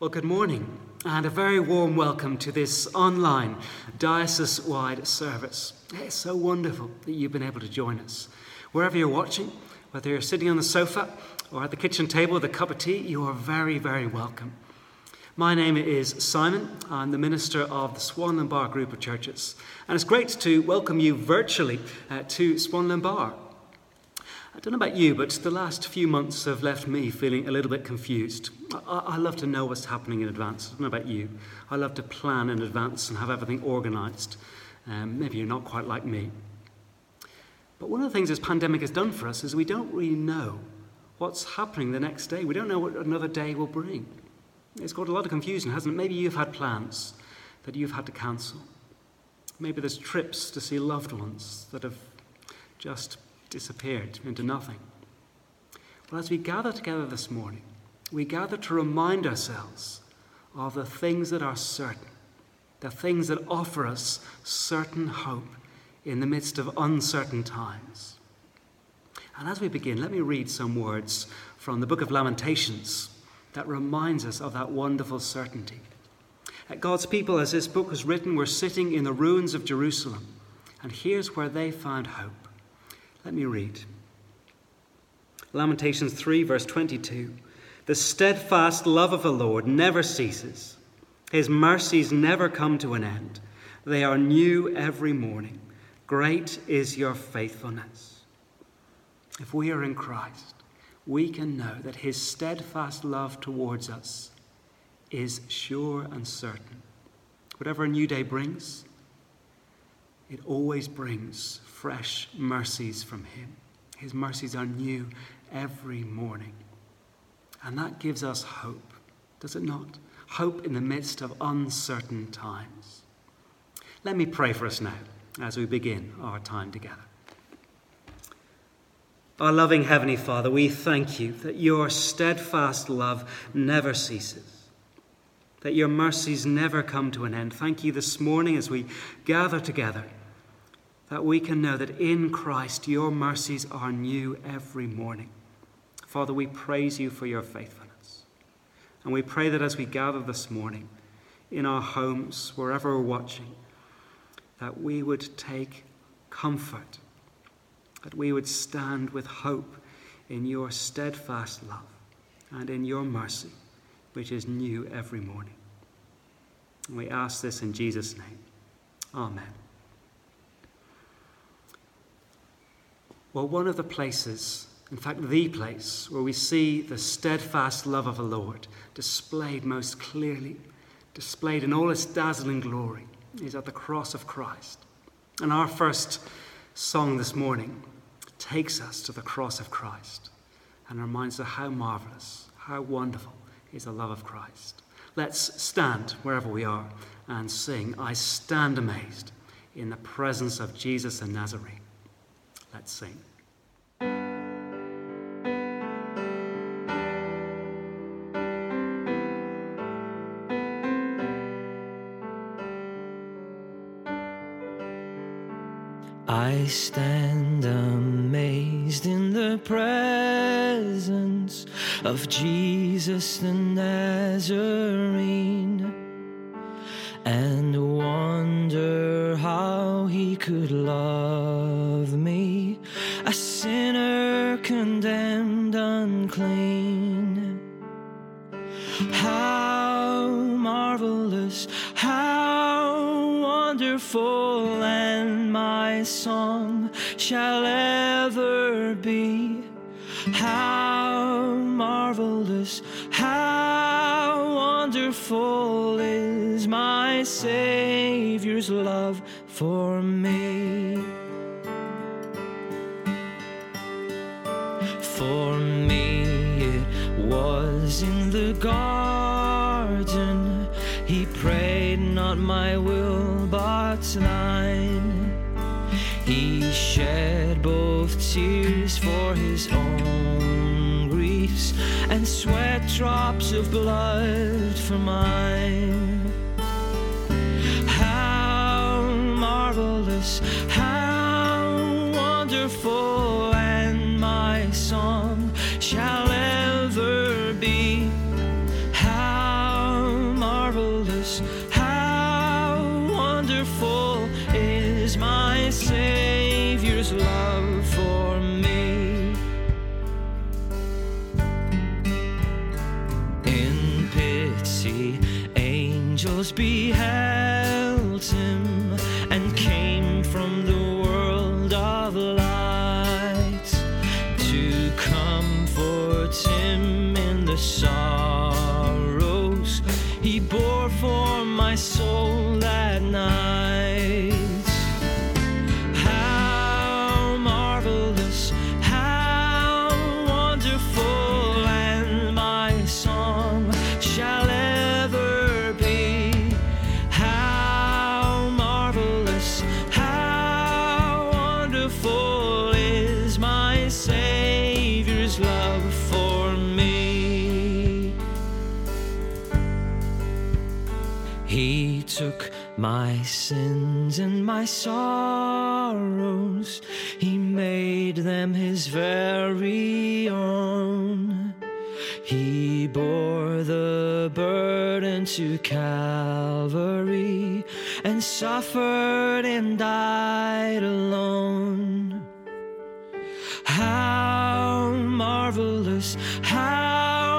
Well, good morning, and a very warm welcome to this online diocese wide service. It's so wonderful that you've been able to join us. Wherever you're watching, whether you're sitting on the sofa or at the kitchen table with a cup of tea, you are very, very welcome. My name is Simon. I'm the minister of the Swanlinbar group of churches, and it's great to welcome you virtually uh, to Swanlinbar. I don't know about you, but the last few months have left me feeling a little bit confused. I, I, love to know what's happening in advance. I don't know about you. I love to plan in advance and have everything organised. Um, maybe you're not quite like me. But one of the things this pandemic has done for us is we don't really know what's happening the next day. We don't know what another day will bring. It's got a lot of confusion, hasn't it? Maybe you've had plans that you've had to cancel. Maybe there's trips to see loved ones that have just disappeared into nothing. Well, as we gather together this morning, we gather to remind ourselves of the things that are certain, the things that offer us certain hope in the midst of uncertain times. And as we begin, let me read some words from the book of Lamentations that reminds us of that wonderful certainty. God's people, as this book was written, were sitting in the ruins of Jerusalem, and here's where they found hope. Let me read. Lamentations 3, verse 22. The steadfast love of the Lord never ceases, His mercies never come to an end. They are new every morning. Great is your faithfulness. If we are in Christ, we can know that His steadfast love towards us is sure and certain. Whatever a new day brings, it always brings fresh mercies from Him. His mercies are new every morning. And that gives us hope, does it not? Hope in the midst of uncertain times. Let me pray for us now as we begin our time together. Our loving Heavenly Father, we thank you that your steadfast love never ceases, that your mercies never come to an end. Thank you this morning as we gather together that we can know that in Christ your mercies are new every morning. Father, we praise you for your faithfulness. And we pray that as we gather this morning, in our homes, wherever we're watching, that we would take comfort, that we would stand with hope in your steadfast love and in your mercy, which is new every morning. And we ask this in Jesus' name. Amen. Well, one of the places, in fact, the place where we see the steadfast love of the Lord displayed most clearly, displayed in all its dazzling glory, is at the cross of Christ. And our first song this morning takes us to the cross of Christ and reminds us how marvelous, how wonderful is the love of Christ. Let's stand wherever we are and sing, I stand amazed in the presence of Jesus the Nazarene. Let's sing. I stand amazed in the presence of Jesus the Nazarene my will, but thine. He shed both tears for his own griefs and sweat drops of blood for mine. Angels beheld him and came from the world of light to comfort him in the sorrows my sins and my sorrows, He made them His very own. He bore the burden to Calvary and suffered and died alone. How marvelous, how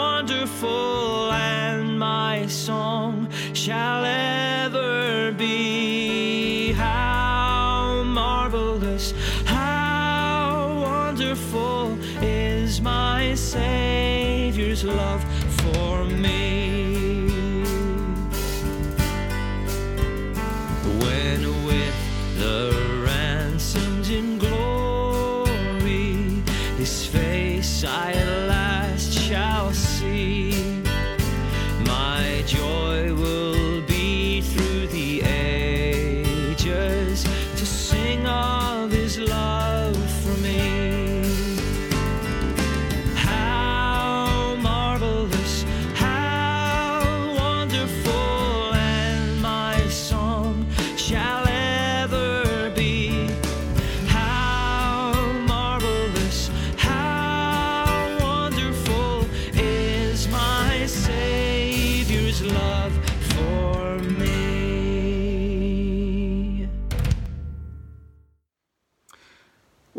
wonderful, and my song shall ever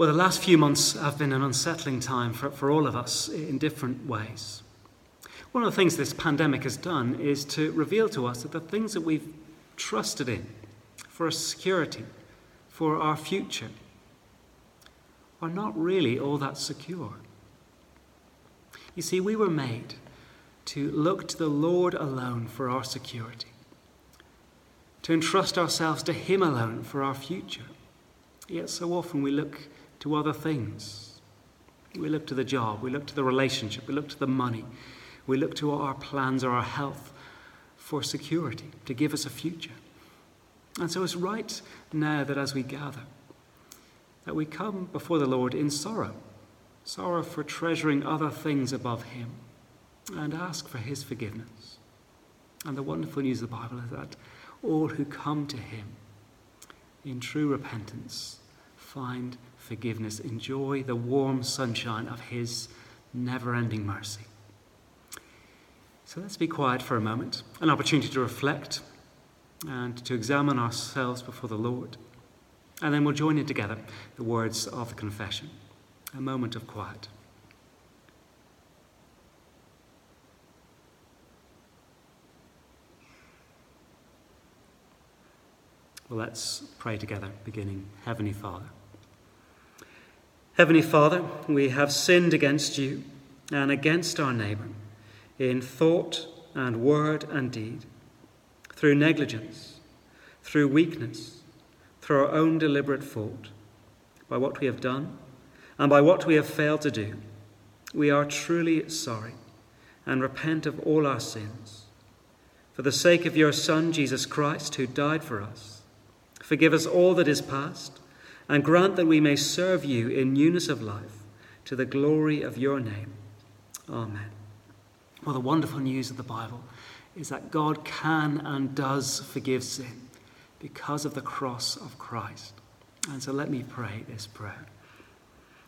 Well, the last few months have been an unsettling time for, for all of us in different ways. One of the things this pandemic has done is to reveal to us that the things that we've trusted in for our security, for our future, are not really all that secure. You see, we were made to look to the Lord alone for our security, to entrust ourselves to Him alone for our future. Yet so often we look to other things. We look to the job, we look to the relationship, we look to the money, we look to our plans or our health for security, to give us a future. And so it's right now that as we gather, that we come before the Lord in sorrow, sorrow for treasuring other things above Him, and ask for His forgiveness. And the wonderful news of the Bible is that all who come to Him in true repentance find forgiveness, enjoy the warm sunshine of His never ending mercy. So let's be quiet for a moment, an opportunity to reflect and to examine ourselves before the Lord. And then we'll join in together the words of the confession. A moment of quiet. Well, let's pray together, beginning Heavenly Father. Heavenly Father, we have sinned against you and against our neighbour in thought and word and deed, through negligence, through weakness, through our own deliberate fault, by what we have done and by what we have failed to do. We are truly sorry and repent of all our sins. For the sake of your Son, Jesus Christ, who died for us, forgive us all that is past and grant that we may serve you in newness of life to the glory of your name. Amen. Well, the wonderful news of the Bible is that God can and does forgive sin because of the cross of Christ. And so let me pray this prayer.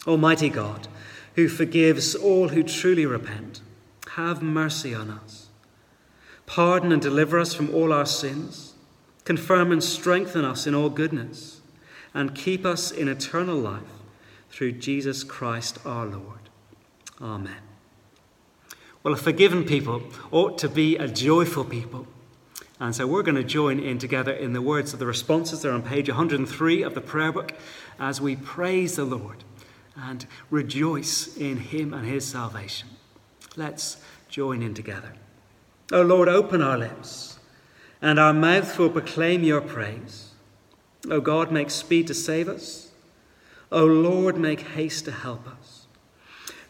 Almighty God, who forgives all who truly repent, have mercy on us. Pardon and deliver us from all our sins. Confirm and strengthen us in all goodness. And keep us in eternal life through Jesus Christ our Lord. Amen. Well, a forgiven people ought to be a joyful people. And so we're going to join in together in the words of the responses. They're on page 103 of the prayer book as we praise the Lord and rejoice in Him and His salvation. Let's join in together. O Lord, open our lips, and our mouth will proclaim your praise. O God, make speed to save us. O Lord, make haste to help us.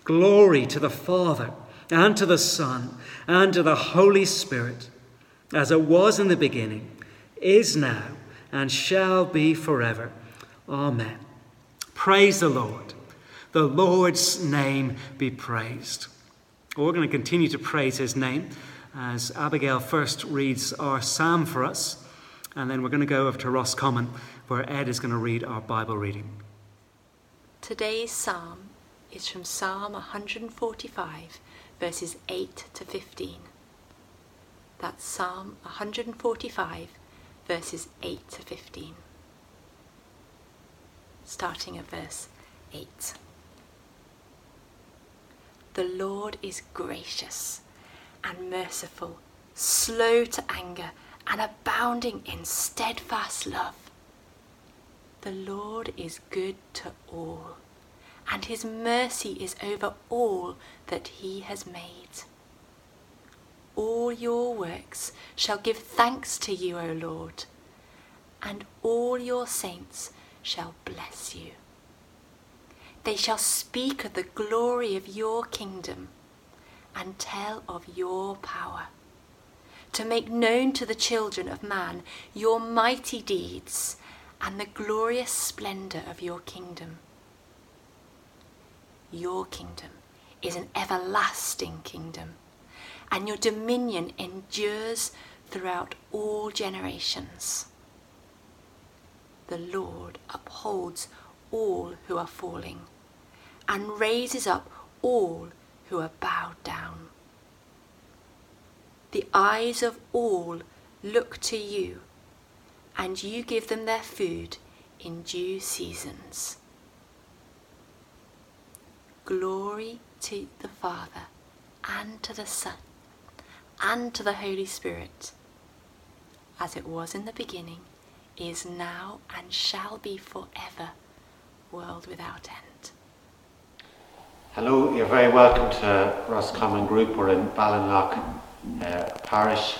Glory to the Father, and to the Son, and to the Holy Spirit as it was in the beginning, is now, and shall be forever. Amen. Praise the Lord. The Lord's name be praised. we're going to continue to praise his name as Abigail first reads our psalm for us, and then we're going to go over to Roscommon where Ed is going to read our Bible reading. Today's psalm is from Psalm 145, verses 8 to 15. That's Psalm 145, verses 8 to 15. Starting at verse 8. The Lord is gracious and merciful, slow to anger, and abounding in steadfast love. The Lord is good to all, and his mercy is over all that he has made all your works shall give thanks to you, O Lord, and all your saints shall bless you. They shall speak of the glory of your kingdom and tell of your power, to make known to the children of man your mighty deeds and the glorious splendour of your kingdom. Your kingdom is an everlasting kingdom and your dominion endures throughout all generations. The Lord upholds all who are falling and raises up all who are bowed down. The eyes of all look to you, and you give them their food in due seasons. Glory to the Father, and to the Son, and to the Holy Spirit, as it was in the beginning, is now, and shall be forever, world without end. Hello, you're very welcome to Roscommon Group. We're in Ballinlough uh, Parish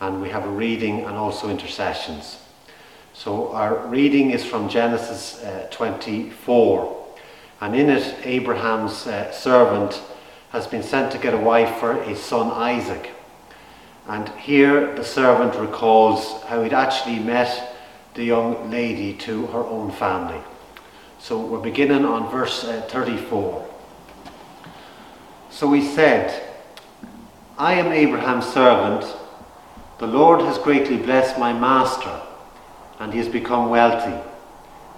and we have a reading and also intercessions. So, our reading is from Genesis uh, 24, and in it, Abraham's uh, servant has been sent to get a wife for his son Isaac. And here the servant recalls how he'd actually met the young lady to her own family. So we're beginning on verse uh, 34. So he said, I am Abraham's servant. The Lord has greatly blessed my master, and he has become wealthy.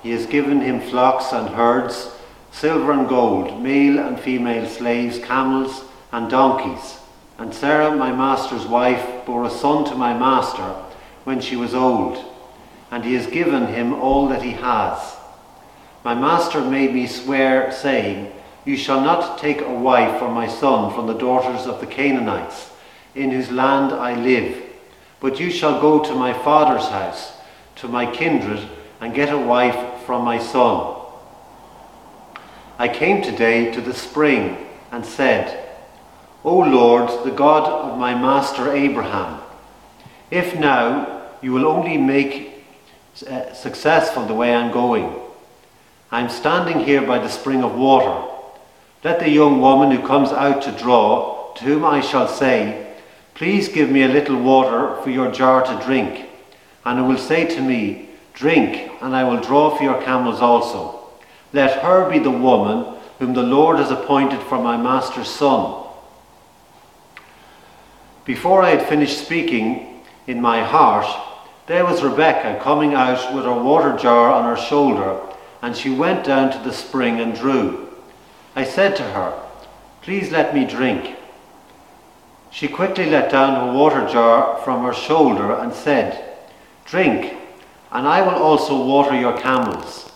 He has given him flocks and herds, silver and gold, male and female slaves, camels and donkeys and Sarah, my master's wife, bore a son to my master when she was old, and he has given him all that he has. My master made me swear, saying, You shall not take a wife for my son from the daughters of the Canaanites, in whose land I live, but you shall go to my father's house, to my kindred, and get a wife from my son. I came today to the spring and said, O Lord, the God of my master Abraham, if now you will only make uh, successful the way I'm going, I'm standing here by the spring of water. Let the young woman who comes out to draw, to whom I shall say, Please give me a little water for your jar to drink, and who will say to me, Drink, and I will draw for your camels also. Let her be the woman whom the Lord has appointed for my master's son. Before I had finished speaking in my heart, there was Rebekah coming out with her water jar on her shoulder, and she went down to the spring and drew. I said to her, Please let me drink. She quickly let down her water jar from her shoulder and said, Drink, and I will also water your camels.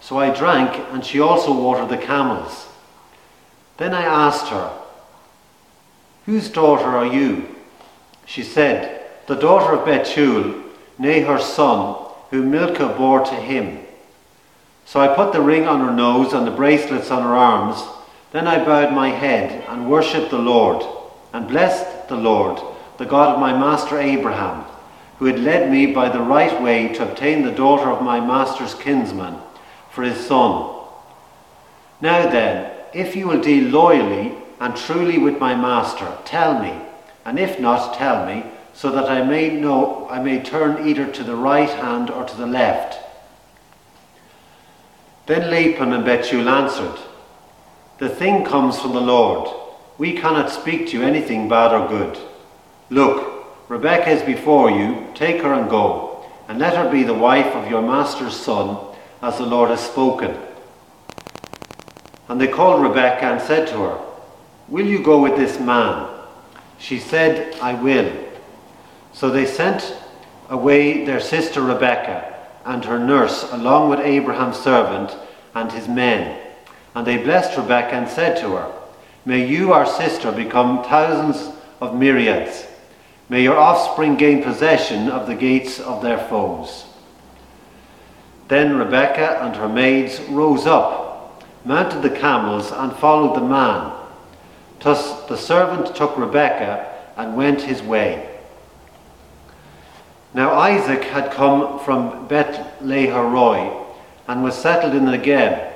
So I drank, and she also watered the camels. Then I asked her, Whose daughter are you? She said, the daughter of Bethuel, Nahor's son, whom Milcah bore to him. So I put the ring on her nose and the bracelets on her arms. Then I bowed my head and worshipped the Lord, and blessed the Lord, the God of my master Abraham, who had led me by the right way to obtain the daughter of my master's kinsman for his son. Now then, if you will deal loyally and truly with my master, tell me, and if not, tell me, so that I may know I may turn either to the right hand or to the left. Then Laban and Bethuel answered, The thing comes from the Lord. We cannot speak to you anything bad or good. Look, Rebekah is before you, take her and go, and let her be the wife of your master's son, as the Lord has spoken. And they called Rebekah and said to her, Will you go with this man? She said, I will. So they sent away their sister Rebekah and her nurse, along with Abraham's servant and his men. And they blessed Rebekah and said to her, May you, our sister, become thousands of myriads. May your offspring gain possession of the gates of their foes. Then Rebekah and her maids rose up, mounted the camels, and followed the man. Thus the servant took Rebekah and went his way. Now Isaac had come from Beth Lahairoi and was settled in Negeb.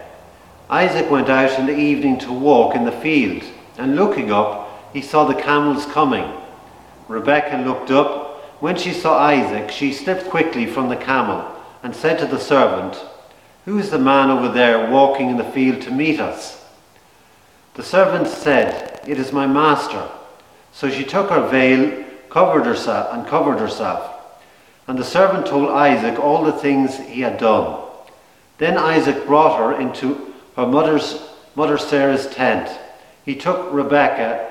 Isaac went out in the evening to walk in the field, and looking up, he saw the camels coming. Rebekah looked up. When she saw Isaac, she slipped quickly from the camel and said to the servant, Who is the man over there walking in the field to meet us? The servant said, It is my master. So she took her veil, covered herself, and covered herself. And the servant told Isaac all the things he had done. Then Isaac brought her into her mother's mother Sarah's tent. He took Rebekah,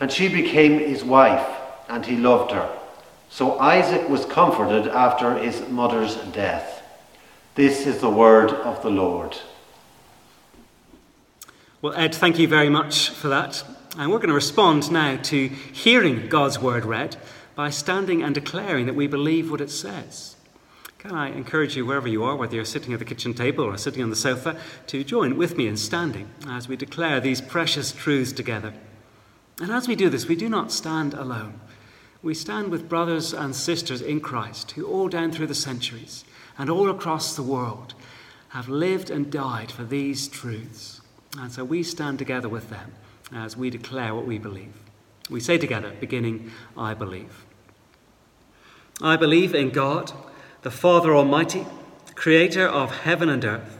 and she became his wife, and he loved her. So Isaac was comforted after his mother's death. This is the word of the Lord. Well, Ed, thank you very much for that. And we're going to respond now to hearing God's word read by standing and declaring that we believe what it says. Can I encourage you, wherever you are, whether you're sitting at the kitchen table or sitting on the sofa, to join with me in standing as we declare these precious truths together? And as we do this, we do not stand alone. We stand with brothers and sisters in Christ who, all down through the centuries and all across the world, have lived and died for these truths. And so we stand together with them as we declare what we believe. We say together, beginning, I believe. I believe in God, the Father Almighty, creator of heaven and earth.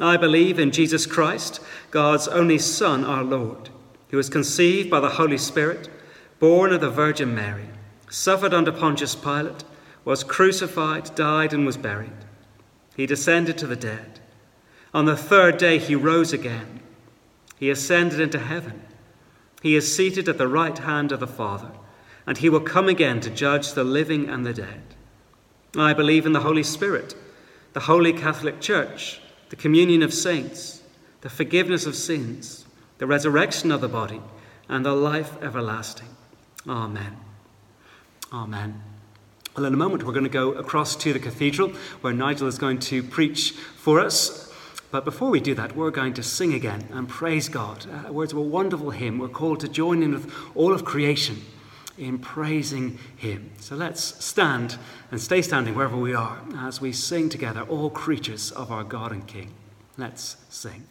I believe in Jesus Christ, God's only Son, our Lord, who was conceived by the Holy Spirit born of the Virgin Mary, suffered under Pontius Pilate, was crucified, died, and was buried. He descended to the dead. On the third day, he rose again. He ascended into heaven. He is seated at the right hand of the Father, and he will come again to judge the living and the dead. I believe in the Holy Spirit, the Holy Catholic Church, the communion of saints, the forgiveness of sins, the resurrection of the body, and the life everlasting. Amen. Amen. Well, in a moment, we're going to go across to the cathedral where Nigel is going to preach for us. But before we do that, we're going to sing again and praise God. Uh, words of a wonderful hymn. We're called to join in with all of creation in praising Him. So let's stand and stay standing wherever we are as we sing together, all creatures of our God and King. Let's sing.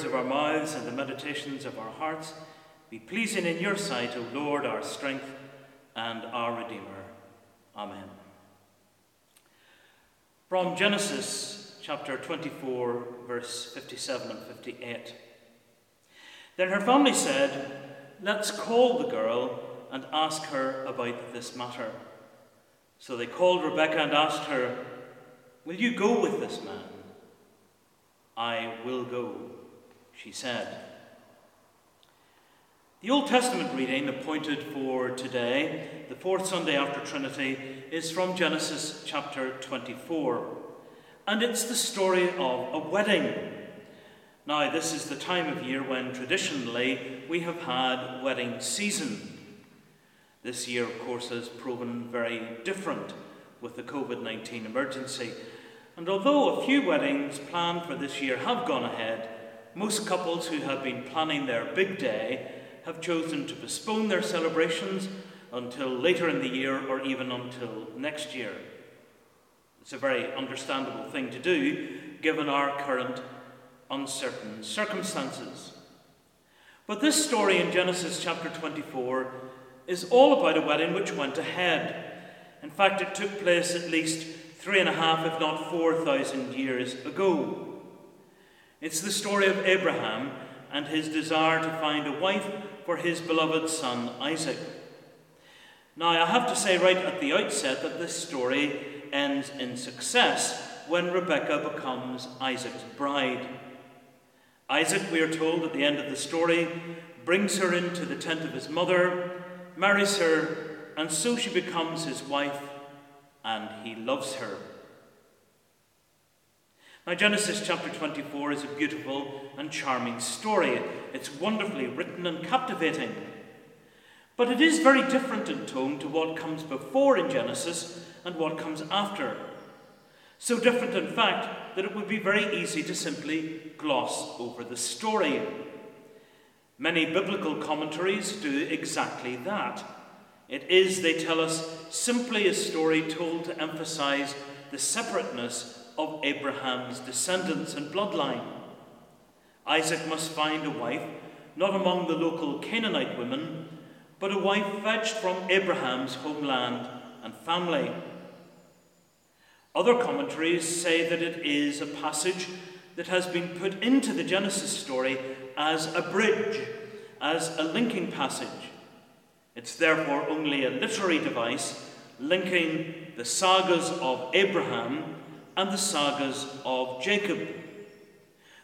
Words of our mouths and the meditations of our hearts be pleasing in your sight, O Lord, our strength and our Redeemer. Amen. From Genesis chapter 24, verse 57 and 58. Then her family said, Let's call the girl and ask her about this matter. So they called Rebekah and asked her, Will you go with this man? I will go, she said. The Old Testament reading appointed for today, the fourth Sunday after Trinity, is from Genesis chapter 24. And it's the story of a wedding. Now, this is the time of year when traditionally we have had wedding season. This year, of course, has proven very different with the COVID 19 emergency. And although a few weddings planned for this year have gone ahead, most couples who have been planning their big day have chosen to postpone their celebrations until later in the year or even until next year. It's a very understandable thing to do given our current uncertain circumstances. But this story in Genesis chapter 24 is all about a wedding which went ahead. In fact, it took place at least three and a half, if not four thousand years ago. It's the story of Abraham and his desire to find a wife for his beloved son Isaac. Now, I have to say right at the outset that this story ends in success when Rebekah becomes Isaac's bride. Isaac, we are told at the end of the story, brings her into the tent of his mother, marries her, and so she becomes his wife and he loves her. Now, Genesis chapter 24 is a beautiful and charming story. It's wonderfully written and captivating. But it is very different in tone to what comes before in Genesis and what comes after. So different, in fact, that it would be very easy to simply gloss over the story. Many biblical commentaries do exactly that. It is, they tell us, simply a story told to emphasize the separateness of Abraham's descendants and bloodline. Isaac must find a wife, not among the local Canaanite women, but a wife fetched from Abraham's homeland and family. Other commentaries say that it is a passage that has been put into the Genesis story as a bridge, as a linking passage. It's therefore only a literary device linking the sagas of Abraham and the sagas of Jacob.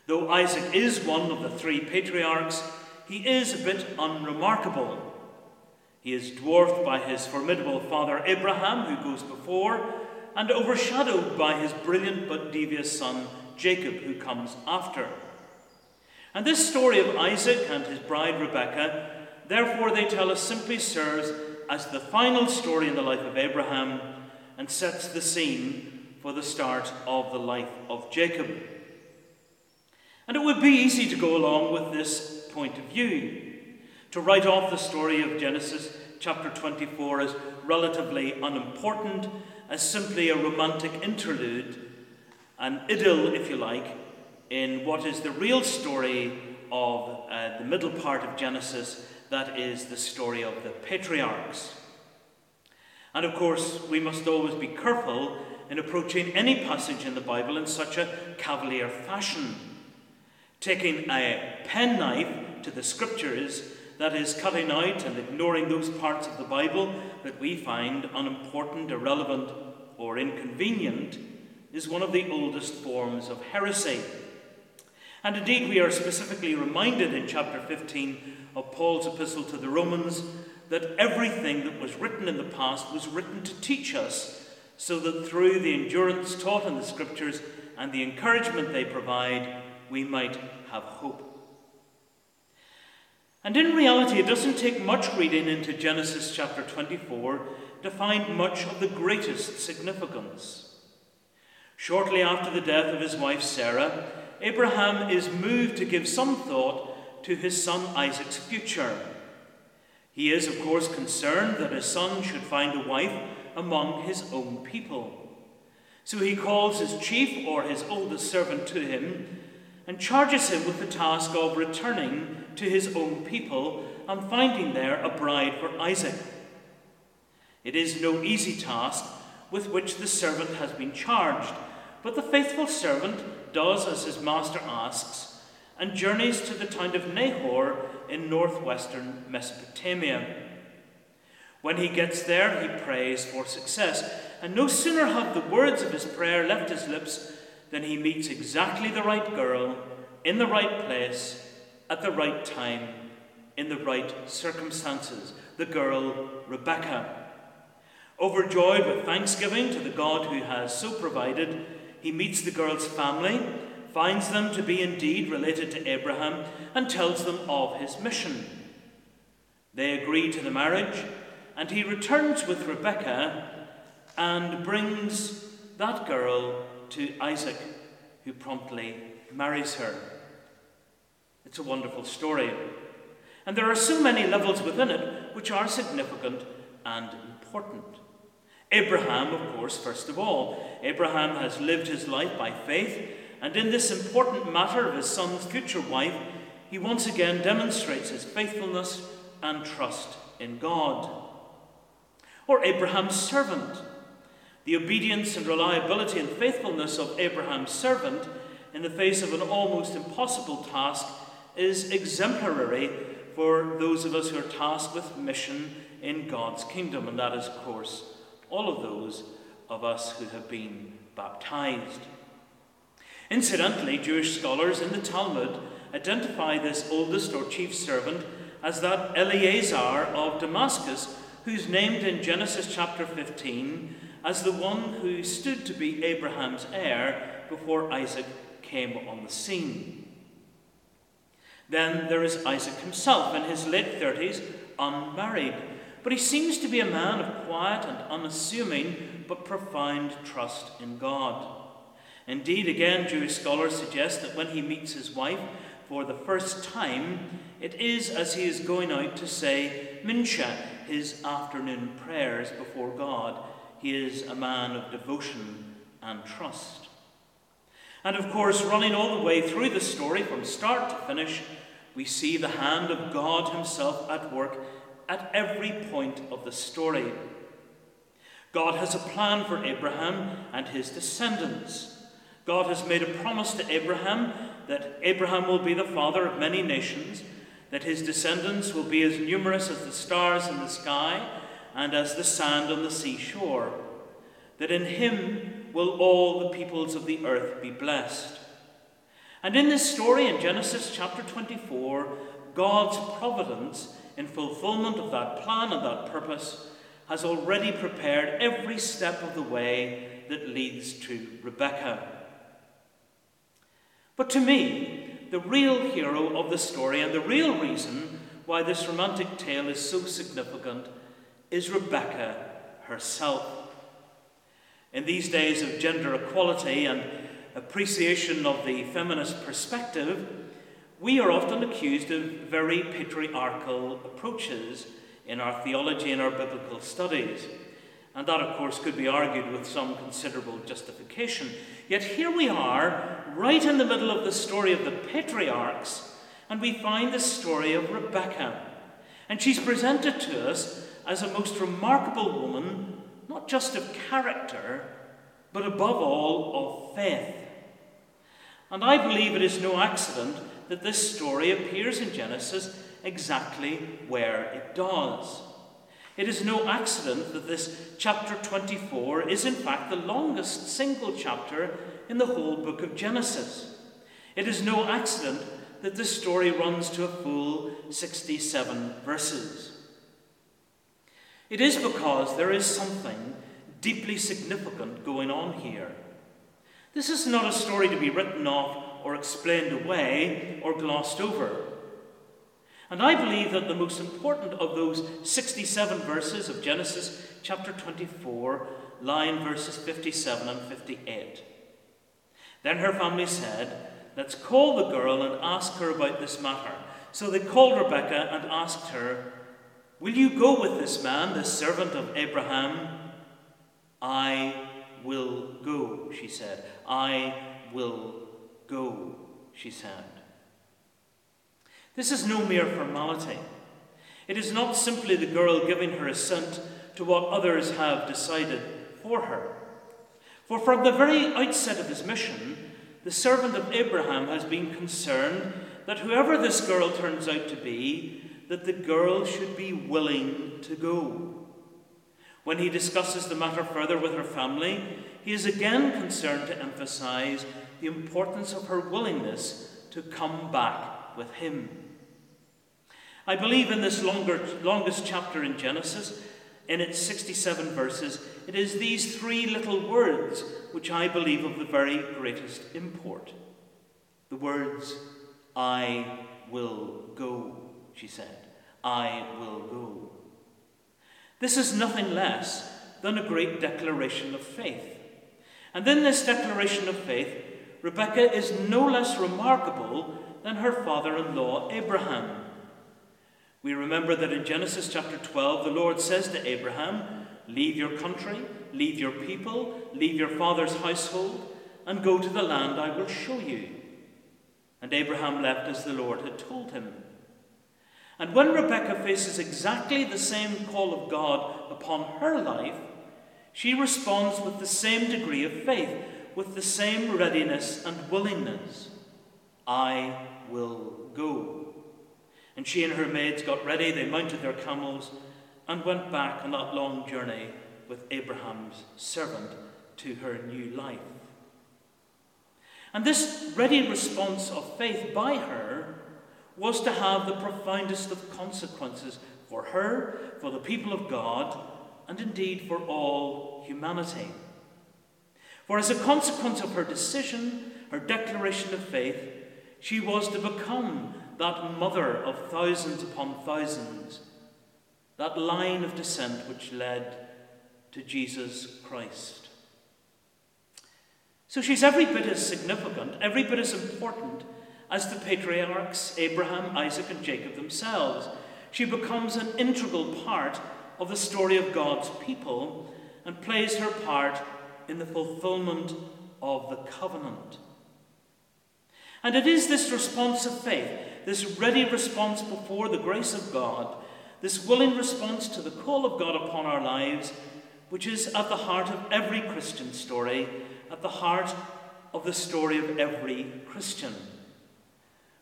Though Isaac is one of the three patriarchs, he is a bit unremarkable. He is dwarfed by his formidable father Abraham, who goes before, and overshadowed by his brilliant but devious son Jacob, who comes after. And this story of Isaac and his bride Rebekah therefore, they tell us, simply serves as the final story in the life of Abraham and sets the scene for the start of the life of Jacob. And it would be easy to go along with this point of view, to write off the story of Genesis chapter 24 as relatively unimportant, as simply a romantic interlude, an idyll, if you like, in what is the real story of uh, the middle part of Genesis that is the story of the patriarchs. And of course, we must always be careful in approaching any passage in the Bible in such a cavalier fashion. Taking a penknife to the scriptures, that is, cutting out and ignoring those parts of the Bible that we find unimportant, irrelevant, or inconvenient, is one of the oldest forms of heresy. And indeed, we are specifically reminded in chapter 15 of Paul's epistle to the Romans that everything that was written in the past was written to teach us, so that through the endurance taught in the Scriptures and the encouragement they provide, we might have hope. And in reality, it doesn't take much reading into Genesis chapter 24 to find much of the greatest significance. Shortly after the death of his wife Sarah, Abraham is moved to give some thought to his son Isaac's future. He is, of course, concerned that his son should find a wife among his own people. So he calls his chief or his oldest servant to him and charges him with the task of returning to his own people and finding there a bride for Isaac. It is no easy task with which the servant has been charged, but the faithful servant does as his master asks and journeys to the town of Nahor in northwestern Mesopotamia. When he gets there, he prays for success, and no sooner have the words of his prayer left his lips than he meets exactly the right girl, in the right place, at the right time, in the right circumstances, the girl Rebekah. Overjoyed with thanksgiving to the God who has so provided, he meets the girl's family, finds them to be indeed related to Abraham, and tells them of his mission. They agree to the marriage, and he returns with Rebekah and brings that girl to Isaac, who promptly marries her. It's a wonderful story. And there are so many levels within it which are significant and important. Abraham, of course, first of all. Abraham has lived his life by faith, and in this important matter of his son's future wife, he once again demonstrates his faithfulness and trust in God. Or Abraham's servant. The obedience and reliability and faithfulness of Abraham's servant in the face of an almost impossible task is exemplary for those of us who are tasked with mission in God's kingdom, and that is, of course, all of those of us who have been baptized. Incidentally, Jewish scholars in the Talmud identify this oldest or chief servant as that Eleazar of Damascus, who's named in Genesis chapter 15 as the one who stood to be Abraham's heir before Isaac came on the scene. Then there is Isaac himself in his late 30s, unmarried, but he seems to be a man of quiet and unassuming but profound trust in God. Indeed, again, Jewish scholars suggest that when he meets his wife for the first time, it is as he is going out to say Mincha, his afternoon prayers before God. He is a man of devotion and trust. And of course, running all the way through the story from start to finish, we see the hand of God Himself at work at every point of the story. God has a plan for Abraham and his descendants. God has made a promise to Abraham that Abraham will be the father of many nations, that his descendants will be as numerous as the stars in the sky and as the sand on the seashore, that in him will all the peoples of the earth be blessed. And in this story in Genesis chapter 24, God's providence in fulfillment of that plan and that purpose, has already prepared every step of the way that leads to Rebekah. But to me, the real hero of the story and the real reason why this romantic tale is so significant is Rebekah herself. In these days of gender equality and appreciation of the feminist perspective, we are often accused of very patriarchal approaches in our theology and our biblical studies. And that, of course, could be argued with some considerable justification. Yet here we are, right in the middle of the story of the patriarchs, and we find the story of Rebekah. And she's presented to us as a most remarkable woman, not just of character, but above all of faith. And I believe it is no accident that this story appears in Genesis exactly where it does. It is no accident that this chapter 24 is, in fact, the longest single chapter in the whole book of Genesis. It is no accident that this story runs to a full 67 verses. It is because there is something deeply significant going on here. This is not a story to be written off or explained away or glossed over. And I believe that the most important of those 67 verses of Genesis chapter 24 lie in verses 57 and 58. Then her family said, Let's call the girl and ask her about this matter. So they called Rebekah and asked her, Will you go with this man, the servant of Abraham? I will go, she said. I will go, she said. This is no mere formality. It is not simply the girl giving her assent to what others have decided for her. For from the very outset of his mission, the servant of Abraham has been concerned that whoever this girl turns out to be, that the girl should be willing to go. When he discusses the matter further with her family, he is again concerned to emphasize the importance of her willingness to come back with him. I believe in this longer, longest chapter in Genesis, in its 67 verses, it is these three little words which I believe of the very greatest import. The words, I will go, she said. I will go. This is nothing less than a great declaration of faith. And in this declaration of faith, Rebekah is no less remarkable than her father in law Abraham. We remember that in Genesis chapter 12, the Lord says to Abraham, Leave your country, leave your people, leave your father's household, and go to the land I will show you. And Abraham left as the Lord had told him. And when Rebekah faces exactly the same call of God upon her life, she responds with the same degree of faith, with the same readiness and willingness. I will go. And she and her maids got ready, they mounted their camels, and went back on that long journey with Abraham's servant to her new life. And this ready response of faith by her was to have the profoundest of consequences for her, for the people of God, and indeed for all humanity. For as a consequence of her decision, her declaration of faith, she was to become that mother of thousands upon thousands, that line of descent which led to Jesus Christ. So she's every bit as significant, every bit as important as the patriarchs Abraham, Isaac, and Jacob themselves. She becomes an integral part of the story of God's people and plays her part in the fulfillment of the covenant. And it is this response of faith, this ready response before the grace of God, this willing response to the call of God upon our lives, which is at the heart of every Christian story, at the heart of the story of every Christian.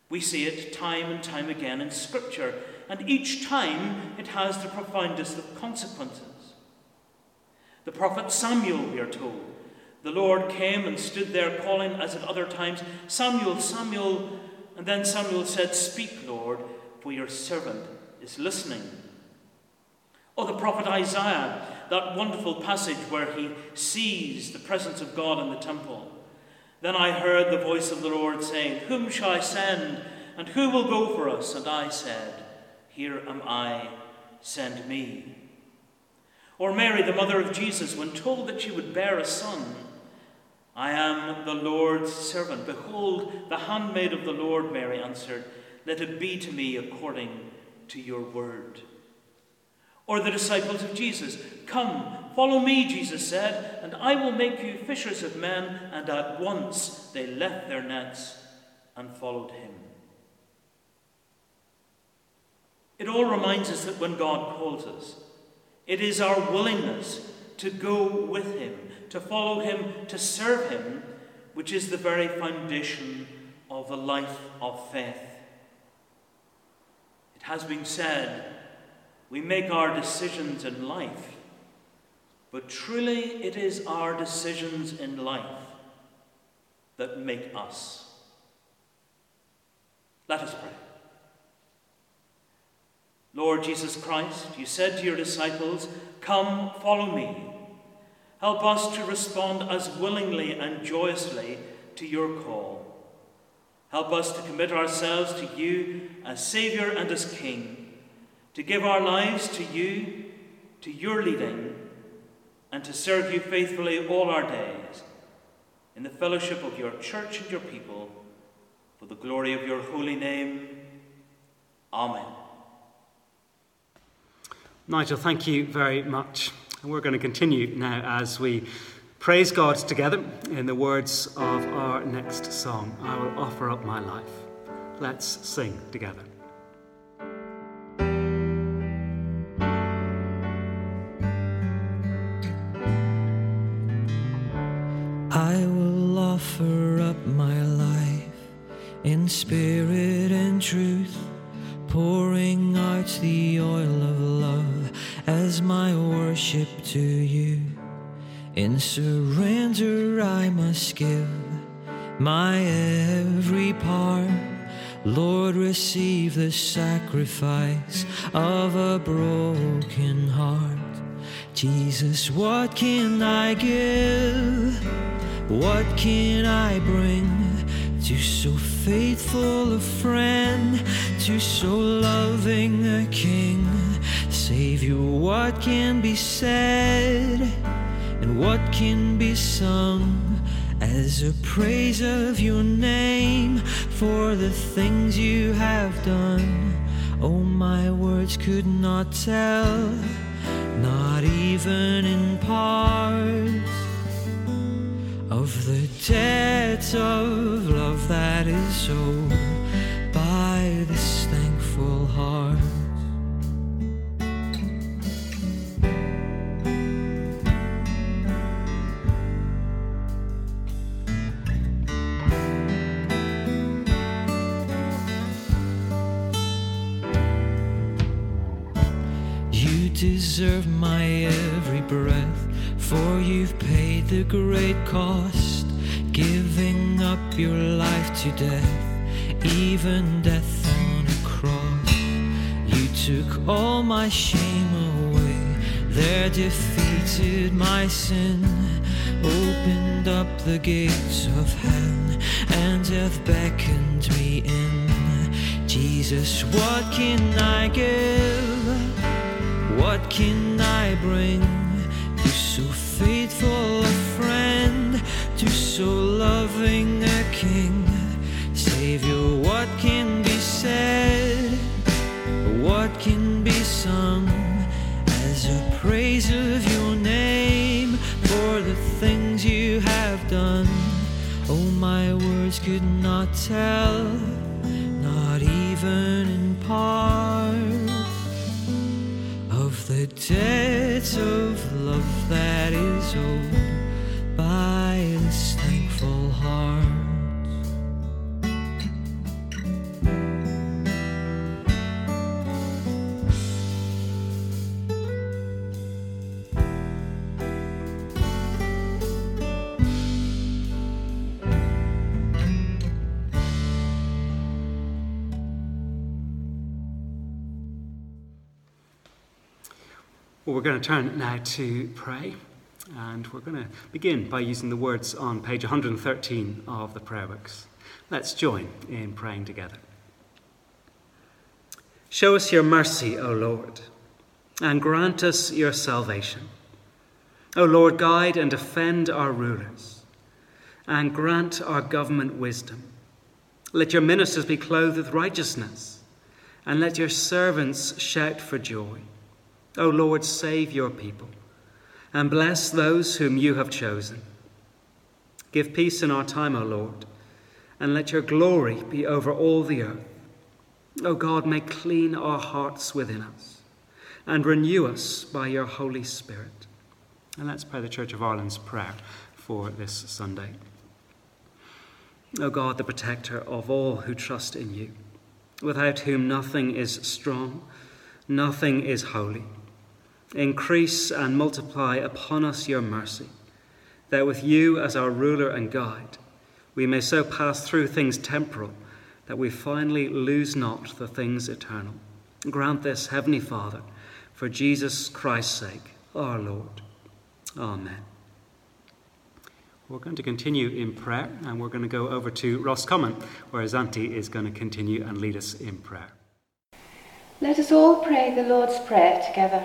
We see it time and time again in Scripture, and each time it has the profoundest of consequences. The prophet Samuel, we are told, the Lord came and stood there calling, as at other times, Samuel, Samuel. And then Samuel said, Speak, Lord, for your servant is listening. Or the prophet Isaiah, that wonderful passage where he sees the presence of God in the temple. Then I heard the voice of the Lord saying, Whom shall I send? And who will go for us? And I said, Here am I, send me. Or Mary, the mother of Jesus, when told that she would bear a son, I am the Lord's servant. Behold, the handmaid of the Lord, Mary answered, Let it be to me according to your word. Or the disciples of Jesus, Come, follow me, Jesus said, and I will make you fishers of men. And at once they left their nets and followed him. It all reminds us that when God calls us, it is our willingness to go with him, to follow him, to serve him, which is the very foundation of the life of faith. It has been said, we make our decisions in life, but truly it is our decisions in life that make us. Let us pray. Lord Jesus Christ, you said to your disciples, Come, follow me. Help us to respond as willingly and joyously to your call. Help us to commit ourselves to you as Saviour and as King, to give our lives to you, to your leading, and to serve you faithfully all our days, in the fellowship of your church and your people, for the glory of your holy name. Amen. Nigel, thank you very much. And we're going to continue now as we praise God together in the words of our next song, I Will Offer Up My Life. Let's sing together. I will offer up my life in spirit and truth, worship to you. In surrender, I must give my every part. Lord, receive the sacrifice of a broken heart. Jesus, what can I give? What can I bring to so faithful a friend, to so loving a king? Savior, what can be said and what can be sung as a praise of your name for the things you have done? Oh, my words could not tell, not even in parts of the debt of love that is owed by this thankful heart. Deserve my every breath, for you've paid the great cost, giving up your life to death, even death on a cross. You took all my shame away, there defeated my sin, opened up the gates of hell, and death beckoned me in. Jesus, what can I give? What can I bring to so faithful a friend, to so loving a king? Savior, what can be said? What can be sung as a praise of your name for the things you have done? Oh, my words could not tell, the debt of love that is owed Well, we're going to turn now to pray, and we're going to begin by using the words on page 113 of the prayer books. Let's join in praying together. Show us your mercy, O Lord, and grant us your salvation. O Lord, guide and defend our rulers, and grant our government wisdom. Let your ministers be clothed with righteousness, and let your servants shout for joy. O Lord, save your people and bless those whom you have chosen. Give peace in our time, O Lord, and let your glory be over all the earth. O God, make clean our hearts within us and renew us by your Holy Spirit. And let's pray the Church of Ireland's prayer for this Sunday. O God, the protector of all who trust in you, without whom nothing is strong, nothing is holy. Increase and multiply upon us your mercy, that with you as our ruler and guide, we may so pass through things temporal that we finally lose not the things eternal. Grant this, Heavenly Father, for Jesus Christ's sake, our Lord. Amen. We're going to continue in prayer, and we're going to go over to Roscommon, where Xanthe is going to continue and lead us in prayer. Let us all pray the Lord's Prayer together.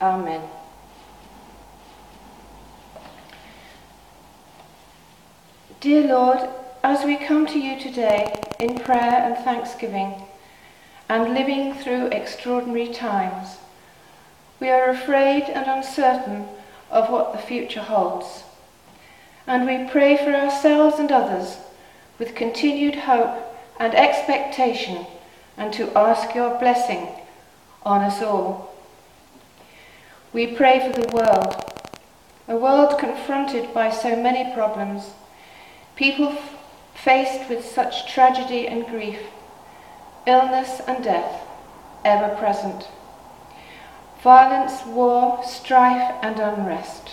Amen. Dear Lord, as we come to you today in prayer and thanksgiving, and living through extraordinary times, we are afraid and uncertain of what the future holds. And we pray for ourselves and others with continued hope and expectation and to ask your blessing on us all. We pray for the world, a world confronted by so many problems, people f- faced with such tragedy and grief, illness and death, ever present violence, war, strife, and unrest.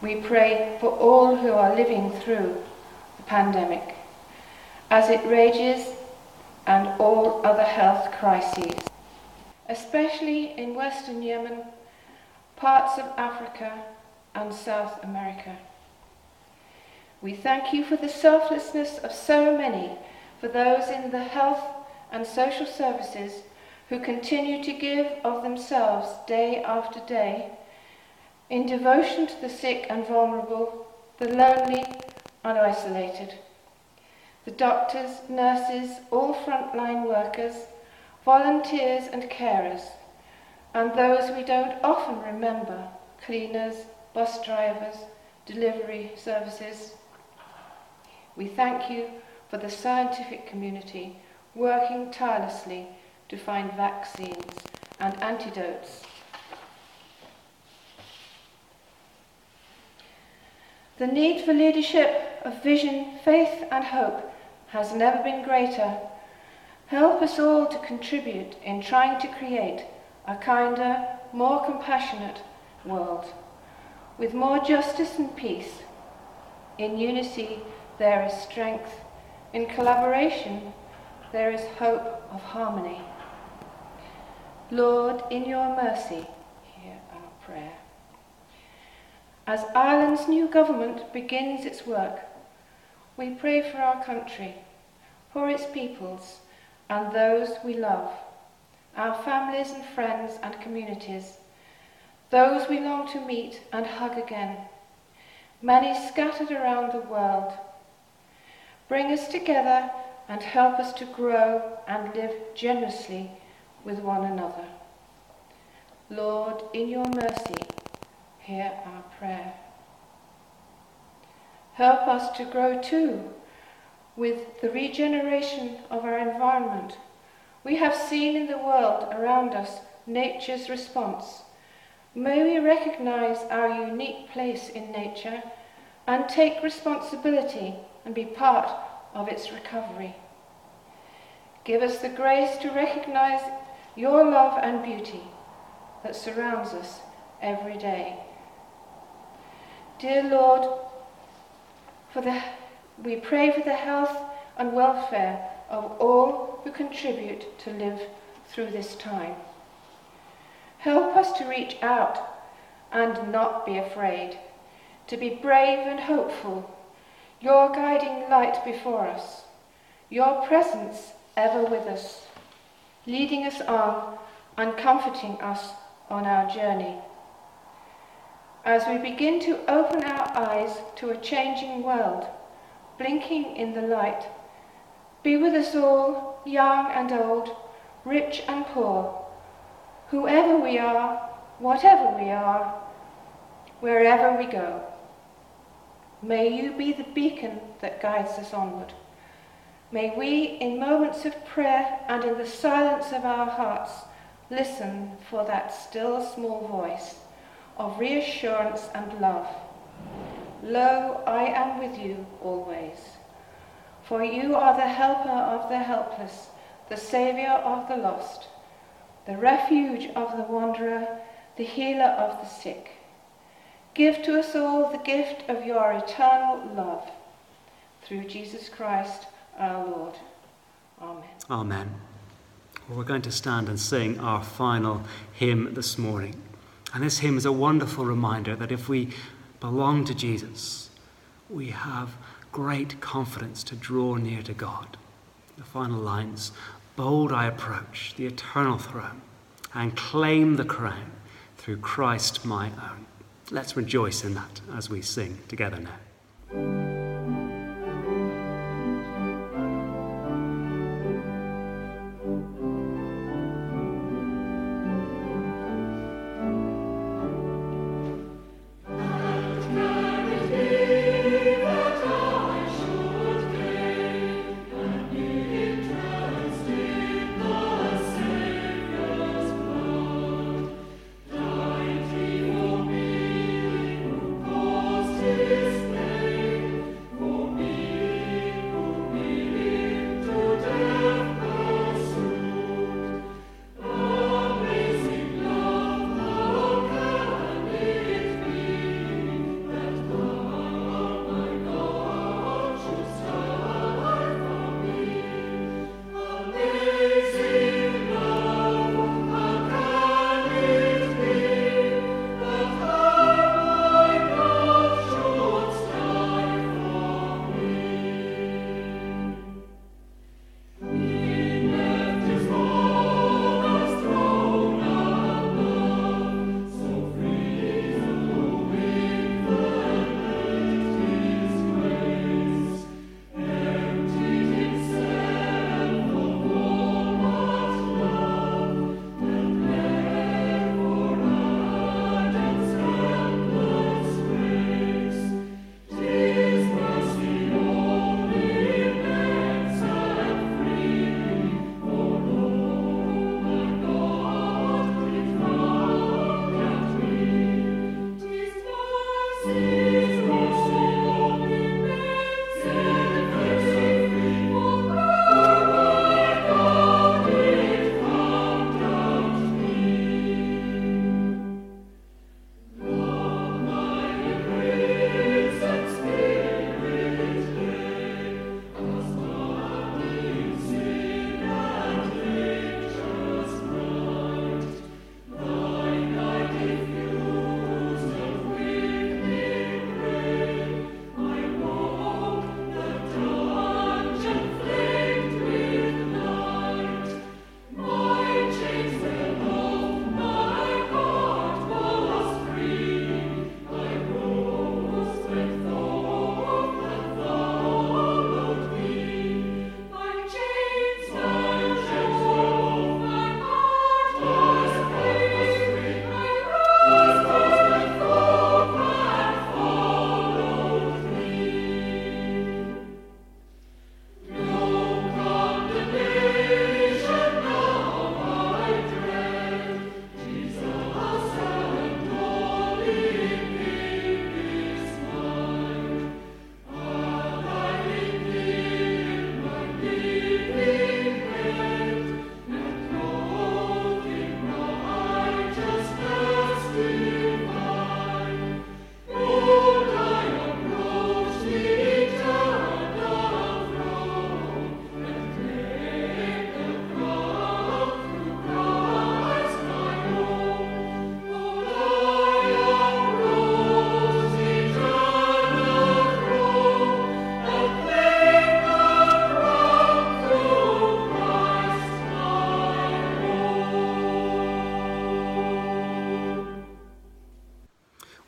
We pray for all who are living through the pandemic as it rages and all other health crises, especially in Western Yemen, parts of Africa, and South America. We thank you for the selflessness of so many, for those in the health and social services who continue to give of themselves day after day in devotion to the sick and vulnerable, the lonely and isolated. The doctors, nurses, all frontline workers, volunteers and carers, and those we don't often remember, cleaners, bus drivers, delivery services. We thank you for the scientific community working tirelessly to find vaccines and antidotes. The need for leadership of vision, faith, and hope has never been greater. Help us all to contribute in trying to create a kinder, more compassionate world with more justice and peace. In unity, there is strength. In collaboration, there is hope of harmony. Lord, in your mercy, hear our prayer. As Ireland's new government begins its work, we pray for our country, for its peoples, and those we love, our families and friends and communities, those we long to meet and hug again, many scattered around the world. Bring us together and help us to grow and live generously with one another. Lord, in your mercy, hear our prayer. Help us to grow too with the regeneration of our environment. We have seen in the world around us nature's response. May we recognize our unique place in nature and take responsibility and be part of its recovery. Give us the grace to recognize your love and beauty that surrounds us every day. Dear Lord, for the, we pray for the health and welfare of all who contribute to live through this time. Help us to reach out and not be afraid, to be brave and hopeful, your guiding light before us, your presence ever with us leading us on and comforting us on our journey. As we begin to open our eyes to a changing world, blinking in the light, be with us all, young and old, rich and poor, whoever we are, whatever we are, wherever we go. May you be the beacon that guides us onward. May we, in moments of prayer and in the silence of our hearts, listen for that still small voice of reassurance and love. Lo, I am with you always. For you are the helper of the helpless, the saviour of the lost, the refuge of the wanderer, the healer of the sick. Give to us all the gift of your eternal love. Through Jesus Christ, our Lord. Amen. Amen. Well, we're going to stand and sing our final hymn this morning. And this hymn is a wonderful reminder that if we belong to Jesus, we have great confidence to draw near to God. The final lines Bold I approach the eternal throne and claim the crown through Christ my own. Let's rejoice in that as we sing together now.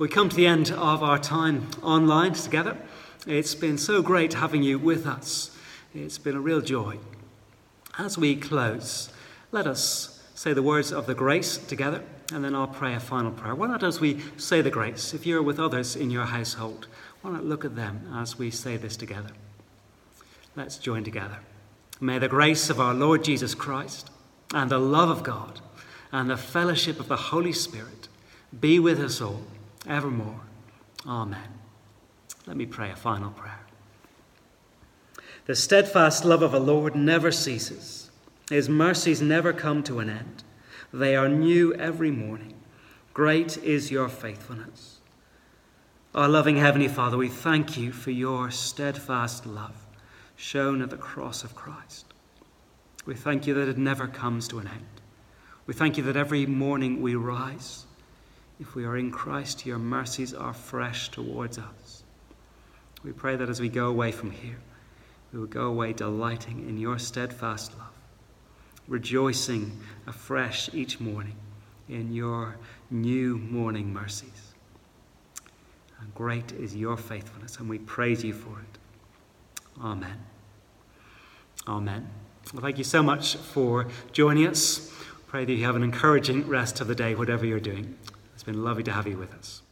We come to the end of our time online together. It's been so great having you with us. It's been a real joy. As we close, let us say the words of the grace together, and then I'll pray a final prayer. Why not, as we say the grace, if you're with others in your household, why not look at them as we say this together? Let's join together. May the grace of our Lord Jesus Christ and the love of God and the fellowship of the Holy Spirit be with us all evermore. Amen. Let me pray a final prayer. The steadfast love of the Lord never ceases, His mercies never come to an end. They are new every morning. Great is your faithfulness. Our loving Heavenly Father, we thank you for your steadfast love shown at the cross of Christ. We thank you that it never comes to an end. We thank you that every morning we rise If we are in Christ, your mercies are fresh towards us. We pray that as we go away from here, we will go away delighting in your steadfast love, rejoicing afresh each morning in your new morning mercies. And great is your faithfulness, and we praise you for it. Amen. Amen. Well, thank you so much for joining us. Pray that you have an encouraging rest of the day, whatever you're doing. It's been lovely to have you with us.